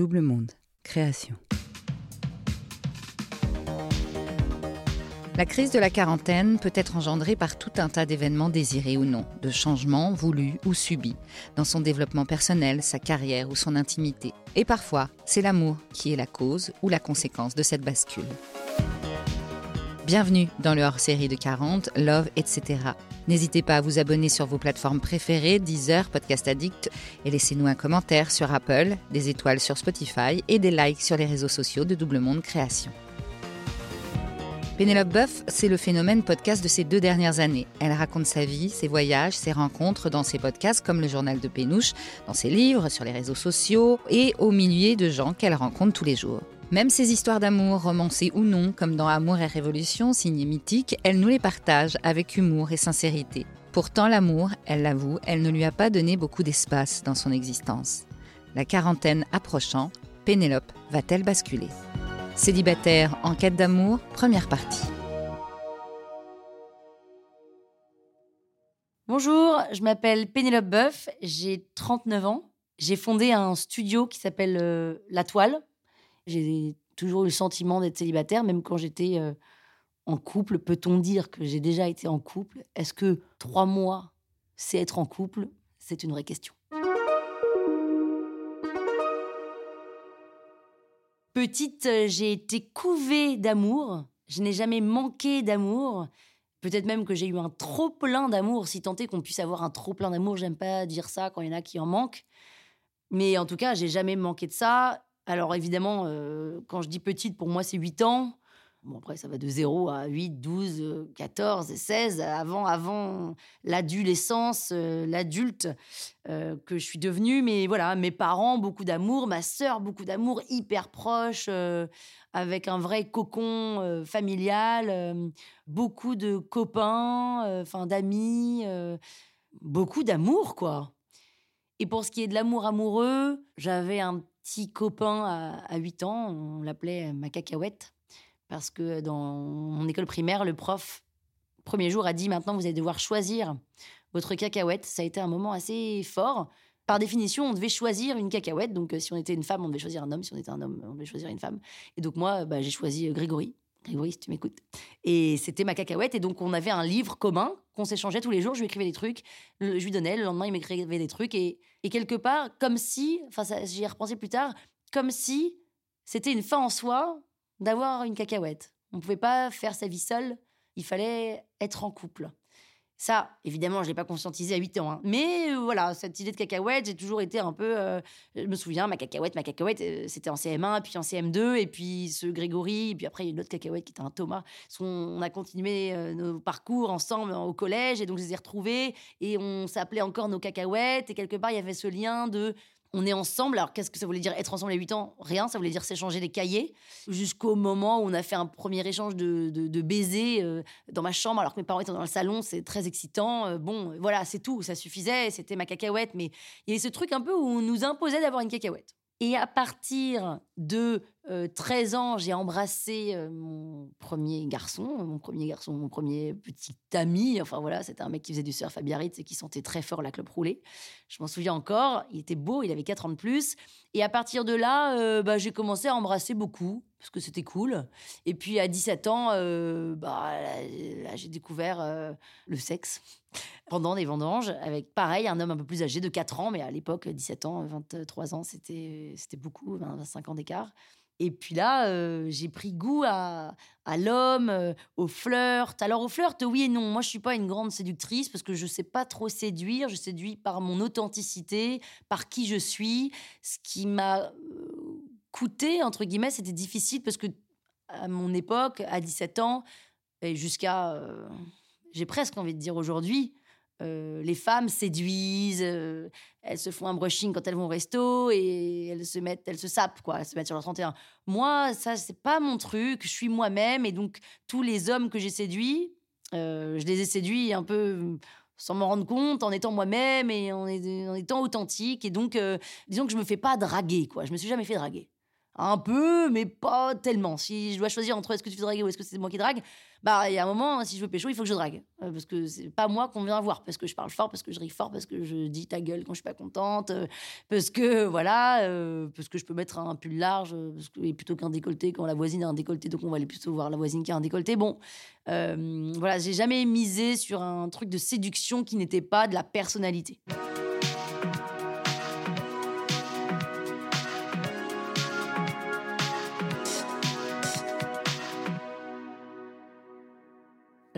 Double Monde, création. La crise de la quarantaine peut être engendrée par tout un tas d'événements désirés ou non, de changements voulus ou subis, dans son développement personnel, sa carrière ou son intimité. Et parfois, c'est l'amour qui est la cause ou la conséquence de cette bascule. Bienvenue dans le hors-série de 40, Love, etc. N'hésitez pas à vous abonner sur vos plateformes préférées, Deezer, Podcast Addict, et laissez-nous un commentaire sur Apple, des étoiles sur Spotify et des likes sur les réseaux sociaux de Double Monde Création. Pénélope Boeuf, c'est le phénomène podcast de ces deux dernières années. Elle raconte sa vie, ses voyages, ses rencontres dans ses podcasts comme le journal de Pénouche, dans ses livres, sur les réseaux sociaux et aux milliers de gens qu'elle rencontre tous les jours. Même ses histoires d'amour, romancées ou non, comme dans Amour et Révolution, signé mythique, elle nous les partage avec humour et sincérité. Pourtant, l'amour, elle l'avoue, elle ne lui a pas donné beaucoup d'espace dans son existence. La quarantaine approchant, Pénélope va-t-elle basculer? Célibataire en quête d'amour, première partie. Bonjour, je m'appelle Pénélope Boeuf, j'ai 39 ans. J'ai fondé un studio qui s'appelle euh, La Toile. J'ai toujours eu le sentiment d'être célibataire, même quand j'étais euh, en couple. Peut-on dire que j'ai déjà été en couple? Est-ce que trois mois, c'est être en couple? C'est une vraie question. Petite, euh, j'ai été couvée d'amour. Je n'ai jamais manqué d'amour. Peut-être même que j'ai eu un trop plein d'amour, si tant est qu'on puisse avoir un trop plein d'amour. J'aime pas dire ça quand il y en a qui en manquent. Mais en tout cas, j'ai jamais manqué de ça. Alors évidemment, euh, quand je dis petite, pour moi, c'est 8 ans. Bon, après, ça va de 0 à 8, 12, 14, 16, avant, avant l'adolescence, euh, l'adulte euh, que je suis devenue. Mais voilà, mes parents, beaucoup d'amour, ma sœur, beaucoup d'amour, hyper proche, avec un vrai cocon familial, beaucoup de copains, enfin d'amis, beaucoup d'amour, quoi. Et pour ce qui est de l'amour amoureux, j'avais un petit copain à, à 8 ans, on l'appelait ma cacahuète parce que dans mon école primaire, le prof, premier jour, a dit maintenant vous allez devoir choisir votre cacahuète. Ça a été un moment assez fort. Par définition, on devait choisir une cacahuète. Donc, euh, si on était une femme, on devait choisir un homme. Si on était un homme, on devait choisir une femme. Et donc, moi, bah, j'ai choisi euh, Grégory. Grégory, si tu m'écoutes. Et c'était ma cacahuète. Et donc, on avait un livre commun qu'on s'échangeait tous les jours. Je lui écrivais des trucs. Je lui donnais. Le lendemain, il m'écrivait des trucs. Et, et quelque part, comme si, enfin, j'y ai repensé plus tard, comme si c'était une fin en soi d'avoir une cacahuète. On ne pouvait pas faire sa vie seule, il fallait être en couple. Ça, évidemment, je l'ai pas conscientisé à 8 ans. Hein. Mais euh, voilà, cette idée de cacahuète, j'ai toujours été un peu. Euh, je me souviens, ma cacahuète, ma cacahuète, euh, c'était en CM1, puis en CM2, et puis ce Grégory, et puis après, il y a une autre cacahuète qui était un Thomas. on a continué nos parcours ensemble au collège, et donc je les ai retrouvés, et on s'appelait encore nos cacahuètes, et quelque part, il y avait ce lien de on est ensemble. Alors, qu'est-ce que ça voulait dire être ensemble à 8 ans? Rien, ça voulait dire s'échanger des cahiers. Jusqu'au moment où on a fait un premier échange de, de, baisers euh, dans ma chambre, alors que mes parents étaient dans le salon, c'est très excitant. Euh, bon, voilà, c'est tout, ça suffisait, c'était ma cacahuète. Mais il y avait ce truc un peu où on nous imposait d'avoir une cacahuète. Et à partir de 13 euh, ans, j'ai embrassé euh, mon premier garçon, mon premier garçon, mon premier petit ami. Enfin voilà, c'était un mec qui faisait du surf à Biarritz et qui sentait très fort la clope roulée. Je m'en souviens encore. Il était beau, il avait 4 ans de plus. Et à partir de là, euh, bah, j'ai commencé à embrasser beaucoup parce que c'était cool. Et puis à 17 ans, bah, j'ai découvert le sexe pendant des vendanges avec pareil un homme un peu plus âgé de 4 ans mais à l'époque 17 ans 23 ans c'était beaucoup 25 ans d'écart. Et puis là euh, j'ai pris goût à, à l'homme euh, au flirt. Alors au flirt oui et non. Moi je suis pas une grande séductrice parce que je sais pas trop séduire. Je séduis par mon authenticité par qui je suis. Ce qui m'a euh, coûté entre guillemets c'était difficile parce que à mon époque à 17 ans et jusqu'à j'ai presque envie de dire aujourd'hui, euh, les femmes séduisent, euh, elles se font un brushing quand elles vont au resto et elles se mettent, elles se sapent quoi, elles se mettent sur leur 31. Moi, ça c'est pas mon truc. Je suis moi-même et donc tous les hommes que j'ai séduits, euh, je les ai séduits un peu sans m'en rendre compte, en étant moi-même et en, étant authentique. Et donc, disons que je me fais pas draguer quoi. Je me suis jamais fait draguer. Un peu, mais pas tellement. Si je dois choisir entre est-ce que tu veux draguer ou est-ce que c'est moi qui drague, bah il y a un moment, si je veux pécho, il faut que je drague. Euh, parce que c'est pas moi qu'on vient voir, parce que je parle fort, parce que je ris fort, parce que je dis ta gueule quand je suis pas contente, euh, parce que voilà, euh, parce que je peux mettre un pull large, parce que, et plutôt qu'un décolleté, quand la voisine a un décolleté, donc on va aller plutôt voir la voisine qui a un décolleté. Bon, voilà, j'ai jamais misé sur un truc de séduction qui n'était pas de la personnalité.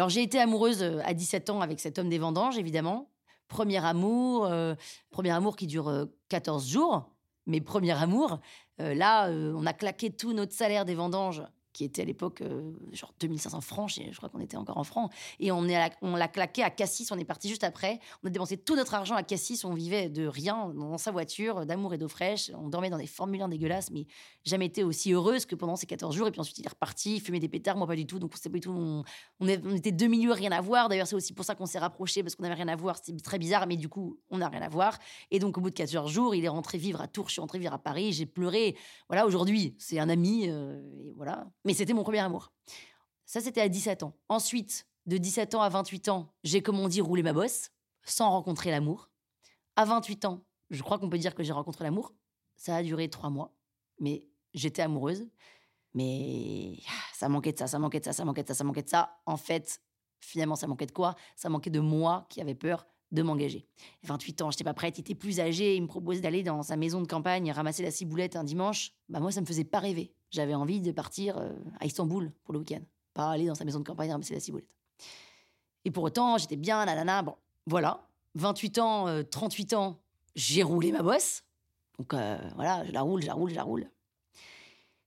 Alors j'ai été amoureuse euh, à 17 ans avec cet homme des vendanges, évidemment. Premier amour, euh, premier amour qui dure 14 euh, jours. Mais premier amour, là, on a claqué tout notre salaire des vendanges qui était à l'époque euh, genre 2500 francs, je crois qu'on était encore en francs. Et on, est on l'a claqué à Cassis, on est parti juste après. On a dépensé tout notre argent à Cassis, on vivait de rien dans sa voiture, d'amour et d'eau fraîche. On dormait dans des formulaires dégueulasses, mais jamais été aussi heureuse que pendant ces 14 jours. Et puis ensuite, il est reparti, il fumait des pétards, moi pas du tout. Donc on pas du tout. On, on, était deux milieux, rien à voir. D'ailleurs, c'est aussi pour ça qu'on s'est rapprochés, parce qu'on n'avait rien à voir. C'était très bizarre, mais du coup, on n'a rien à voir. Et donc au bout de 14 jours, il est rentré vivre à Tours, je suis rentrée vivre à Paris, j'ai pleuré. Voilà, aujourd'hui, c'est un ami, euh, et voilà. Mais c'était mon premier amour. Ça, c'était à 17 ans. Ensuite, de 17 ans à 28 ans, j'ai, comme on dit, roulé ma bosse, sans rencontrer l'amour. À 28 ans, je crois qu'on peut dire que j'ai rencontré l'amour. Ça a duré trois mois, mais j'étais amoureuse. Mais ça manquait de ça, ça manquait de ça, ça manquait de ça, ça manquait de ça. En fait, finalement, ça manquait de quoi? Ça manquait de moi qui avait peur de m'engager. 28 ans, j'étais pas prête, il était plus âgé, il me proposait d'aller dans sa maison de campagne ramasser la ciboulette un dimanche. Bah moi, ça me faisait pas rêver. J'avais envie de partir euh, à Istanbul pour le week-end, pas aller dans sa maison de campagne ramasser la ciboulette. Et pour autant, j'étais bien, nanana, bon, voilà. 28 ans, 38 euh, ans, j'ai roulé ma bosse. Donc euh, voilà, je la roule, je la roule, je la roule.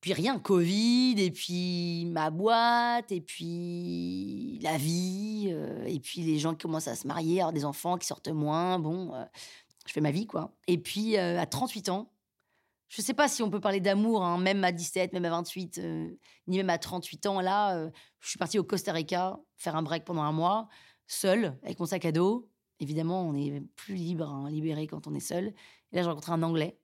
Puis rien, Covid, et puis ma boîte, et puis la vie, et puis les gens qui commencent à se marier, avoir des enfants qui sortent moins. Bon, je fais ma vie, quoi. Et puis à 38 ans, je sais pas si on peut parler d'amour, hein, même à 17, même à 28, ni même à 38 ans. Là, je suis partie au Costa Rica faire un break pendant un mois, seule, avec mon sac à dos. Évidemment, on est plus libre, hein, libéré quand on est seul. Et là, j'ai rencontré un Anglais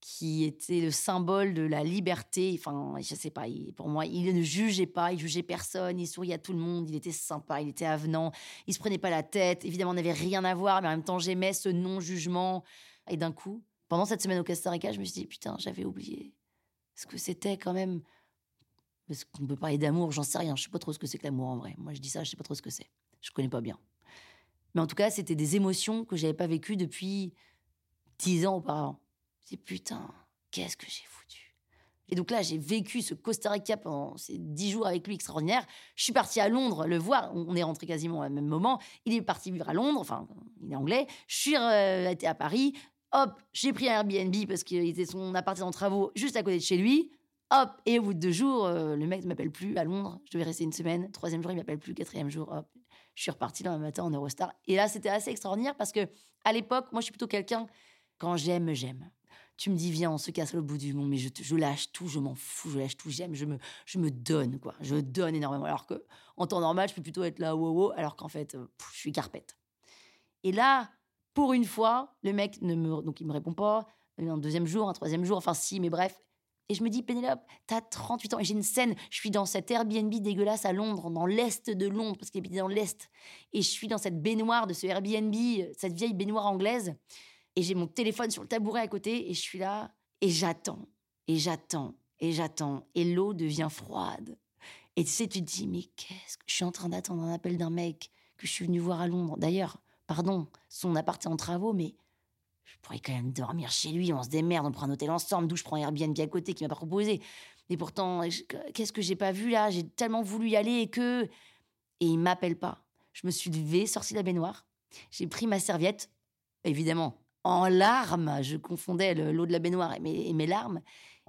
qui était le symbole de la liberté. Enfin, je sais pas, pour moi, il ne jugeait pas, il jugeait personne, il souriait à tout le monde, il était sympa, il était avenant, il se prenait pas la tête. Évidemment, on n'avait rien à voir, mais en même temps, j'aimais ce non-jugement. Et d'un coup, pendant cette semaine au Costa Rica, je me suis dit, putain, j'avais oublié ce que c'était quand même. Parce qu'on peut parler d'amour, j'en sais rien, je sais pas trop ce que c'est que l'amour en vrai. Moi, je dis ça, je sais pas trop ce que c'est. Je connais pas bien. Mais en tout cas, c'était des émotions que j'avais pas vécues depuis dix ans auparavant. Je putain, qu'est-ce que j'ai foutu Et donc là, j'ai vécu ce Costa Rica pendant ces dix jours avec lui extraordinaire. Je suis partie à Londres le voir. On est rentré quasiment au même moment. Il est parti vivre à Londres. Enfin, il est anglais. Je suis euh, à Paris. Hop, j'ai pris un Airbnb parce qu'il était son appartement en travaux juste à côté de chez lui. Hop, et au bout de deux jours, euh, le mec ne m'appelle plus à Londres. Je devais rester une semaine. Troisième jour, il m'appelle plus. Quatrième jour, hop, je suis repartie le matin en Eurostar. Et là, c'était assez extraordinaire parce que à l'époque, moi, je suis plutôt quelqu'un quand j'aime, j'aime tu me dis, viens, on se casse le bout du monde, mais je, lâche tout, je m'en fous, je lâche tout, j'aime, je me, je me donne, quoi. Je donne énormément. Alors que en temps normal, je peux plutôt être là, wow, wow, alors qu'en fait, euh, je suis carpette. Et là, pour une fois, le mec ne me, donc il me répond pas. Un deuxième jour, un troisième jour, enfin si, mais bref. Et je me dis, Pénélope, t'as 38 ans et j'ai une scène. Je suis dans cet Airbnb dégueulasse à Londres, dans l'est de Londres, parce qu'il est dans l'est. Et je suis dans cette baignoire de ce Airbnb, cette vieille baignoire anglaise. Et j'ai mon téléphone sur le tabouret à côté et je suis là et j'attends et j'attends et j'attends et l'eau devient froide. Et tu sais, tu te dis, mais qu'est-ce que je suis en train d'attendre un appel d'un mec que je suis venu voir à Londres. D'ailleurs, pardon, son appart est en travaux, mais je pourrais quand même dormir chez lui, on se démerde, on prend un hôtel ensemble, d'où je prends Airbnb à côté qui m'a pas proposé. Et pourtant, qu'est-ce que j'ai pas vu là? J'ai tellement voulu y aller et que. Et il m'appelle pas. Je me suis levée, sortie de la baignoire, j'ai pris ma serviette, évidemment, en larmes. Je confondais l'eau de la baignoire et mes, larmes.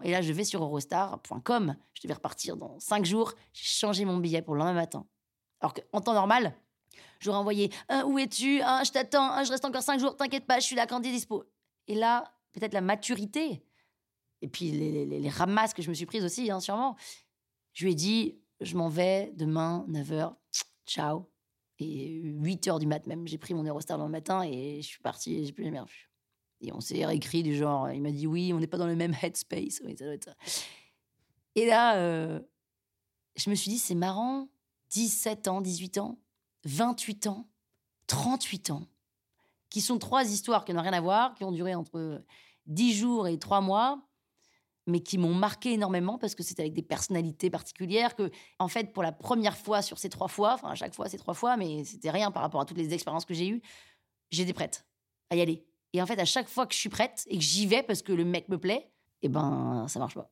Et là, je vais sur Eurostar.com. Je devais repartir dans cinq jours. J'ai changé mon billet pour le lendemain matin. Alors qu'en temps normal, j'aurais envoyé un Où es-tu? Un Je t'attends. un Je reste encore cinq jours. T'inquiète pas, je suis là quand tu dispo. Et là, peut-être la maturité. Et puis les, ramasses que je me suis prises aussi, hein, sûrement. Je lui ai dit Je m'en vais demain, 9h. Ciao. Et 8 heures du mat même, j'ai pris mon Eurostar le matin et je suis partie et j'ai plus jamais revu. Et on s'est réécrit du genre, il m'a dit oui, on n'est pas dans le même headspace. Oui, ça doit être ça. Et là, euh, je me suis dit, c'est marrant, 17 ans, 18 ans, 28 ans, 38 ans, qui sont trois histoires qui n'ont rien à voir, qui ont duré entre 10 jours et 3 mois, mais qui m'ont marqué énormément parce que c'était avec des personnalités particulières que, en fait, pour la première fois sur ces trois fois, enfin à chaque fois c'est trois fois, mais c'était rien par rapport à toutes les expériences que j'ai eues, j'étais prête à y aller. Et en fait, à chaque fois que je suis prête et que j'y vais parce que le mec me plaît, eh ben, ça marche pas.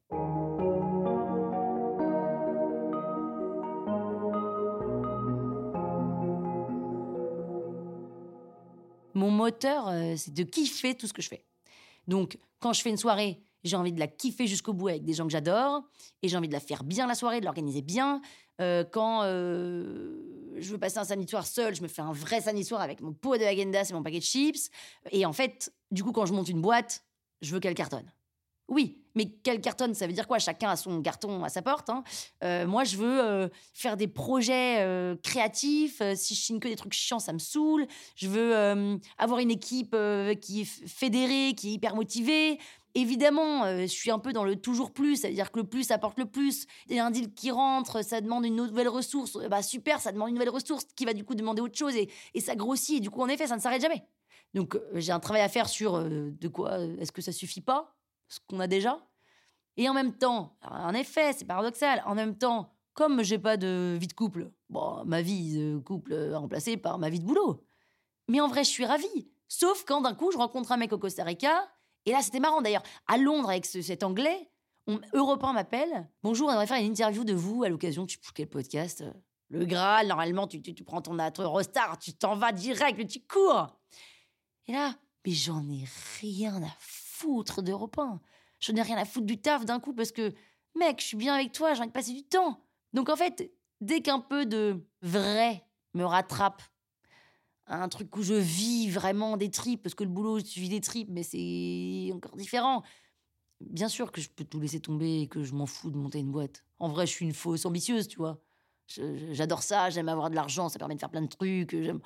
Euh, c'est de kiffer tout ce que je fais. Donc, quand je fais une soirée, j'ai envie de la kiffer jusqu'au bout avec des gens que j'adore, et j'ai envie de la faire bien la soirée, de l'organiser bien. Euh, quand euh, je veux passer un samedi soir seul, je me fais un vrai samedi soir avec mon pot de Agendas et mon paquet de chips. Et en fait, du coup, quand je monte une boîte, je veux qu'elle cartonne. Oui, mais quelle cartonne, ça veut dire quoi? Chacun a son carton à sa porte. Hein. Euh, moi, je veux faire des projets créatifs. si je signe que des trucs chiants, ça me saoule. Je veux avoir une équipe qui est fédérée, qui est hyper motivée. Évidemment, euh, je suis un peu dans le toujours plus, c'est-à-dire que le plus apporte le plus. Il y a un deal qui rentre, ça demande une nouvelle ressource. Bah super, ça demande une nouvelle ressource qui va du coup demander autre chose et, ça grossit. Et du coup, en effet, ça ne s'arrête jamais. Donc, euh, j'ai un travail à faire sur euh, de quoi est-ce que ça suffit pas, ce qu'on a déjà. Et en même temps, en effet, c'est paradoxal. En même temps, comme j'ai pas de vie de couple, bon, ma vie de couple remplacée par ma vie de boulot. Mais en vrai, je suis ravie. Sauf quand d'un coup, je rencontre un mec au Costa Rica et là, c'était marrant d'ailleurs. À Londres, avec cet anglais, on, Europe m'appelle. Bonjour, on aimerait faire une interview de vous à l'occasion de quel podcast Le Graal, normalement, tu, tu, prends ton Eurostar, tu t'en vas direct, tu cours. Et là, mais j'en ai rien à foutre d'Europe 1. J'en ai rien à foutre du taf d'un coup parce que, mec, je suis bien avec toi, j'ai envie de passer du temps. Donc en fait, dès qu'un peu de vrai me rattrape un truc où je vis vraiment des tripes, parce que le boulot, je vis des tripes, mais c'est encore différent. Bien sûr que je peux tout laisser tomber et que je m'en fous de monter une boîte. En vrai, je suis une fausse ambitieuse, tu vois. J'adore ça, j'aime avoir de l'argent, ça permet de faire plein de trucs. J'aime.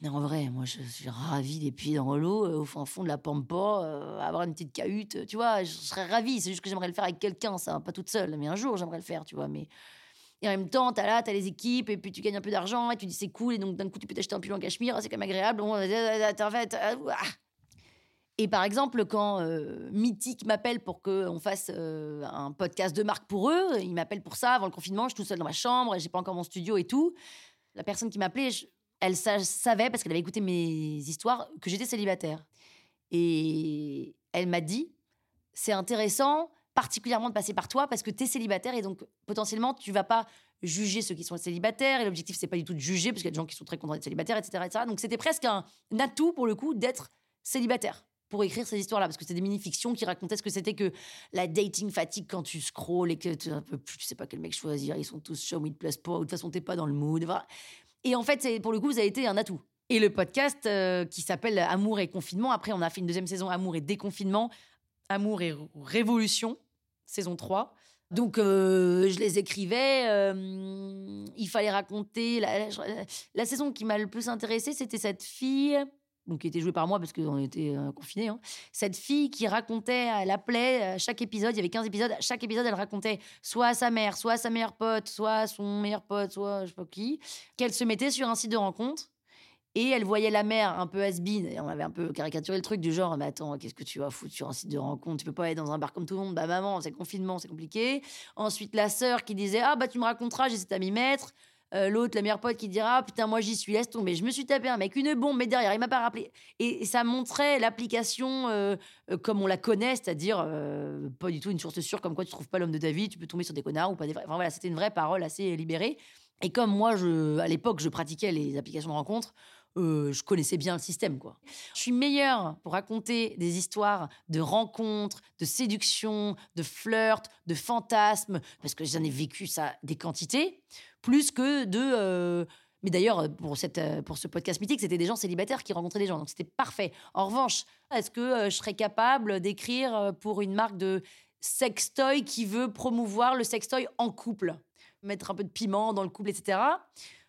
Mais en vrai, moi, je suis ravie des pieds dans l'eau, euh, au fin fond de la pampa, euh, avoir une petite cahute, tu vois. Je serais ravie. C'est juste que j'aimerais le faire avec quelqu'un, ça, pas toute seule. Mais un jour, j'aimerais le faire, tu vois. Mais et en même temps, t'as là, t'as les équipes, et puis tu gagnes un peu d'argent, et tu dis c'est cool, et donc d'un coup, tu peux t'acheter un pull en cachemire, c'est quand même agréable. Bon, euh, en fait. Euh, et par exemple, quand euh, Mythique m'appelle pour qu'on fasse un podcast de marque pour eux, il m'appelle pour ça avant le confinement, je suis tout seul dans ma chambre, j'ai pas encore mon studio et tout. La personne qui m'appelait, elle savait, parce qu'elle avait écouté mes histoires, que j'étais célibataire. Et elle m'a dit c'est intéressant particulièrement de passer par toi parce que tu es célibataire et donc potentiellement tu vas pas juger ceux qui sont célibataires et l'objectif c'est pas du tout de juger parce qu'il y a des gens qui sont très contents d'être célibataires etc., etc. donc c'était presque un, atout pour le coup d'être célibataire pour écrire ces histoires-là, parce que c'était des mini-fictions qui racontaient ce que c'était que la dating fatigue quand tu scrolls et que tu un plus, sais pas quel mec choisir, ils sont tous show me place pas, ou de toute façon t'es pas dans le mood. Et en fait, pour le coup, ça a été un atout. Et le podcast euh, qui s'appelle Amour et confinement, après on a fait une deuxième saison Amour et déconfinement, Amour et révolution, saison 3. Donc, euh, je les écrivais. Euh, il fallait raconter. La, saison qui m'a le plus intéressée, c'était cette fille, qui était jouée par moi parce qu'on était euh, confinés. Hein. Cette fille qui racontait, elle appelait à chaque épisode, il y avait 15 épisodes. À chaque épisode, elle racontait soit à sa mère, soit à sa meilleure pote, soit à son meilleur pote, soit je sais pas qui, qu'elle se mettait sur un site de rencontre et elle voyait la mère un peu has et on avait un peu caricaturé le truc du genre, mais attends, qu'est-ce que tu vas foutre sur un site de rencontre? Tu peux pas aller dans un bar comme tout le monde. Bah maman, c'est confinement, c'est compliqué. Ensuite, la sœur qui disait, ah bah tu me raconteras, j'essaie à m'y mettre. Euh, l'autre, la meilleure pote qui dira, ah, putain, moi j'y suis, laisse tomber. Je me suis tapé un mec, une bombe, mais derrière, il m'a pas rappelé. Et, ça montrait l'application euh, euh, comme on la connaît, c'est-à-dire pas du tout une source sûre, comme quoi tu trouves pas l'homme de ta vie, tu peux tomber sur des connards ou pas des vrais. Enfin voilà, c'était une vraie parole assez libérée. Et comme moi, à l'époque, je pratiquais les applications de rencontres, euh, je connaissais bien le système, quoi. Je suis meilleure pour raconter des histoires de rencontres, de séduction, de flirt, de fantasmes, parce que j'en ai vécu ça des quantités, plus que de. Euh, mais d'ailleurs, pour, euh, pour ce podcast mythique, c'était des gens célibataires qui rencontraient des gens, donc c'était parfait. En revanche, est-ce que je serais capable d'écrire pour une marque de sextoy qui veut promouvoir le sextoy en couple? Mettre un peu de piment dans le couple, etc.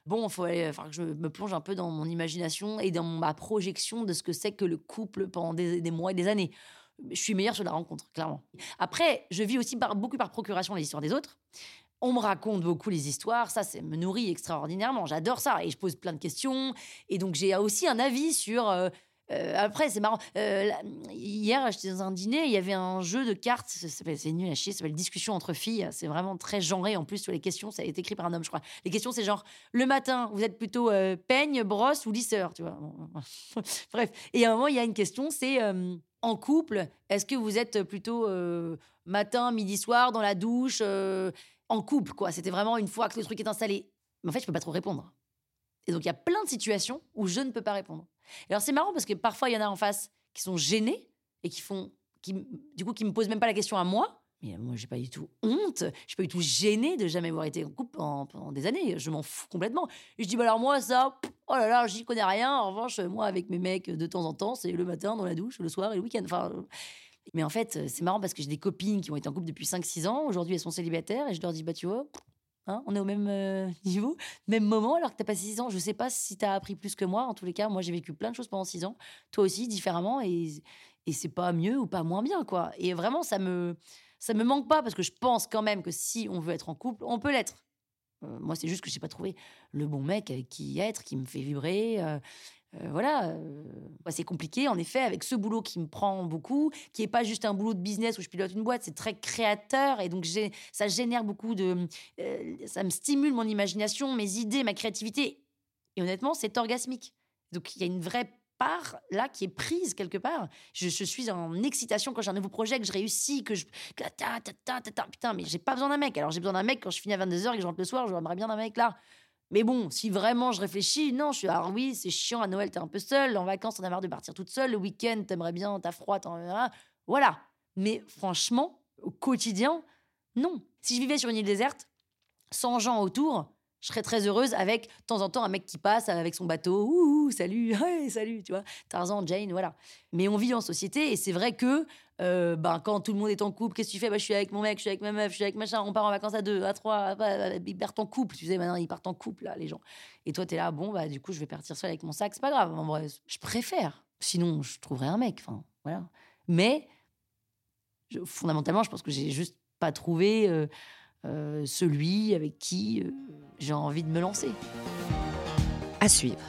bon, il faut aller, que je me plonge un peu dans mon imagination et dans ma projection de ce que c'est que le couple pendant des, des mois et des années. Je suis meilleure sur la rencontre, clairement. Après, je vis aussi par, beaucoup par procuration les histoires des autres. On me raconte beaucoup les histoires, ça, ça me nourrit extraordinairement. J'adore ça et je pose plein de questions. Et donc, j'ai aussi un avis sur euh, euh, après, c'est marrant. Euh, hier, j'étais dans un dîner, il y avait un jeu de cartes. C'est nul à chier, ça s'appelle Discussion entre filles. C'est vraiment très genré. En plus, sur les questions, ça a été écrit par un homme, je crois. Les questions, c'est genre le matin, vous êtes plutôt euh, peigne, brosse ou lisseur, tu vois. Bref. Et à un moment, il y a une question c'est en couple, est-ce que vous êtes plutôt matin, midi, soir, dans la douche En couple, quoi? C'était vraiment une fois que le truc est installé. Mais en fait, je peux pas trop répondre. Et donc, il y a plein de situations où je ne peux pas répondre. Alors, c'est marrant parce que parfois, il y en a en face qui sont gênés et qui font, qui, du coup, qui me posent même pas la question à moi. Mais moi, j'ai pas du tout honte. Je suis pas du tout gênée de jamais avoir été en couple pendant, des années. Je m'en fous complètement. Je dis, bah alors moi, ça, oh là là, j'y connais rien. En revanche, moi, avec mes mecs, de temps en temps, c'est le matin dans la douche, le soir et le week-end. Enfin, mais en fait, c'est marrant parce que j'ai des copines qui ont été en couple depuis 5-6 ans. Aujourd'hui, elles sont célibataires et je leur dis, bah tu vois, Hein, on est au même euh, niveau, même moment, alors que tu as passé six ans. Je sais pas si tu as appris plus que moi. En tous les cas, moi, j'ai vécu plein de choses pendant six ans. Toi aussi, différemment. Et, et c'est pas mieux ou pas moins bien, quoi. Et vraiment, ça me, ça me manque pas parce que je pense quand même que si on veut être en couple, on peut l'être. Euh, moi, c'est juste que j'ai pas trouvé le bon mec avec qui être, qui me fait vibrer. Euh, euh, voilà, euh, c'est compliqué en effet avec ce boulot qui me prend beaucoup, qui est pas juste un boulot de business où je pilote une boîte, c'est très créateur et donc ça génère beaucoup de, euh, ça me stimule mon imagination, mes idées, ma créativité et honnêtement c'est orgasmique. Donc il y a une vraie part là qui est prise quelque part. Je, suis en excitation quand j'ai un nouveau projet, que je réussis, que je. putain, mais j'ai pas besoin d'un mec. Alors j'ai besoin d'un mec quand je finis à 22h et que je rentre le soir, j'aimerais bien d'un mec là. Mais bon, si vraiment je réfléchis, non, je suis ah oui, c'est chiant à Noël, t'es un peu seule, en vacances, t'en as marre de partir toute seule, le week-end, t'aimerais bien, t'as froid, t'en voilà. Mais franchement, au quotidien, non. Si je vivais sur une île déserte, sans gens autour, je serais très heureuse avec de temps en temps un mec qui passe avec son bateau, ouh, salut, salut, tu vois, Tarzan, Jane, voilà. Mais on vit en société et c'est vrai que ben, quand tout le monde est en couple, qu'est-ce que tu fais? Bah, Je suis avec mon mec, je suis avec ma meuf, je suis avec machin, on part en vacances à deux, à trois, ils partent en couple, tu sais, maintenant ils partent en couple, là, les gens. Et toi, tu es là, bon, bah, du coup, je vais partir seule avec mon sac, c'est pas grave, en vrai, je préfère. Sinon, je trouverais un mec, enfin, voilà. Mais, fondamentalement, je pense que j'ai juste pas trouvé euh, euh, celui avec qui j'ai envie de me lancer. À suivre.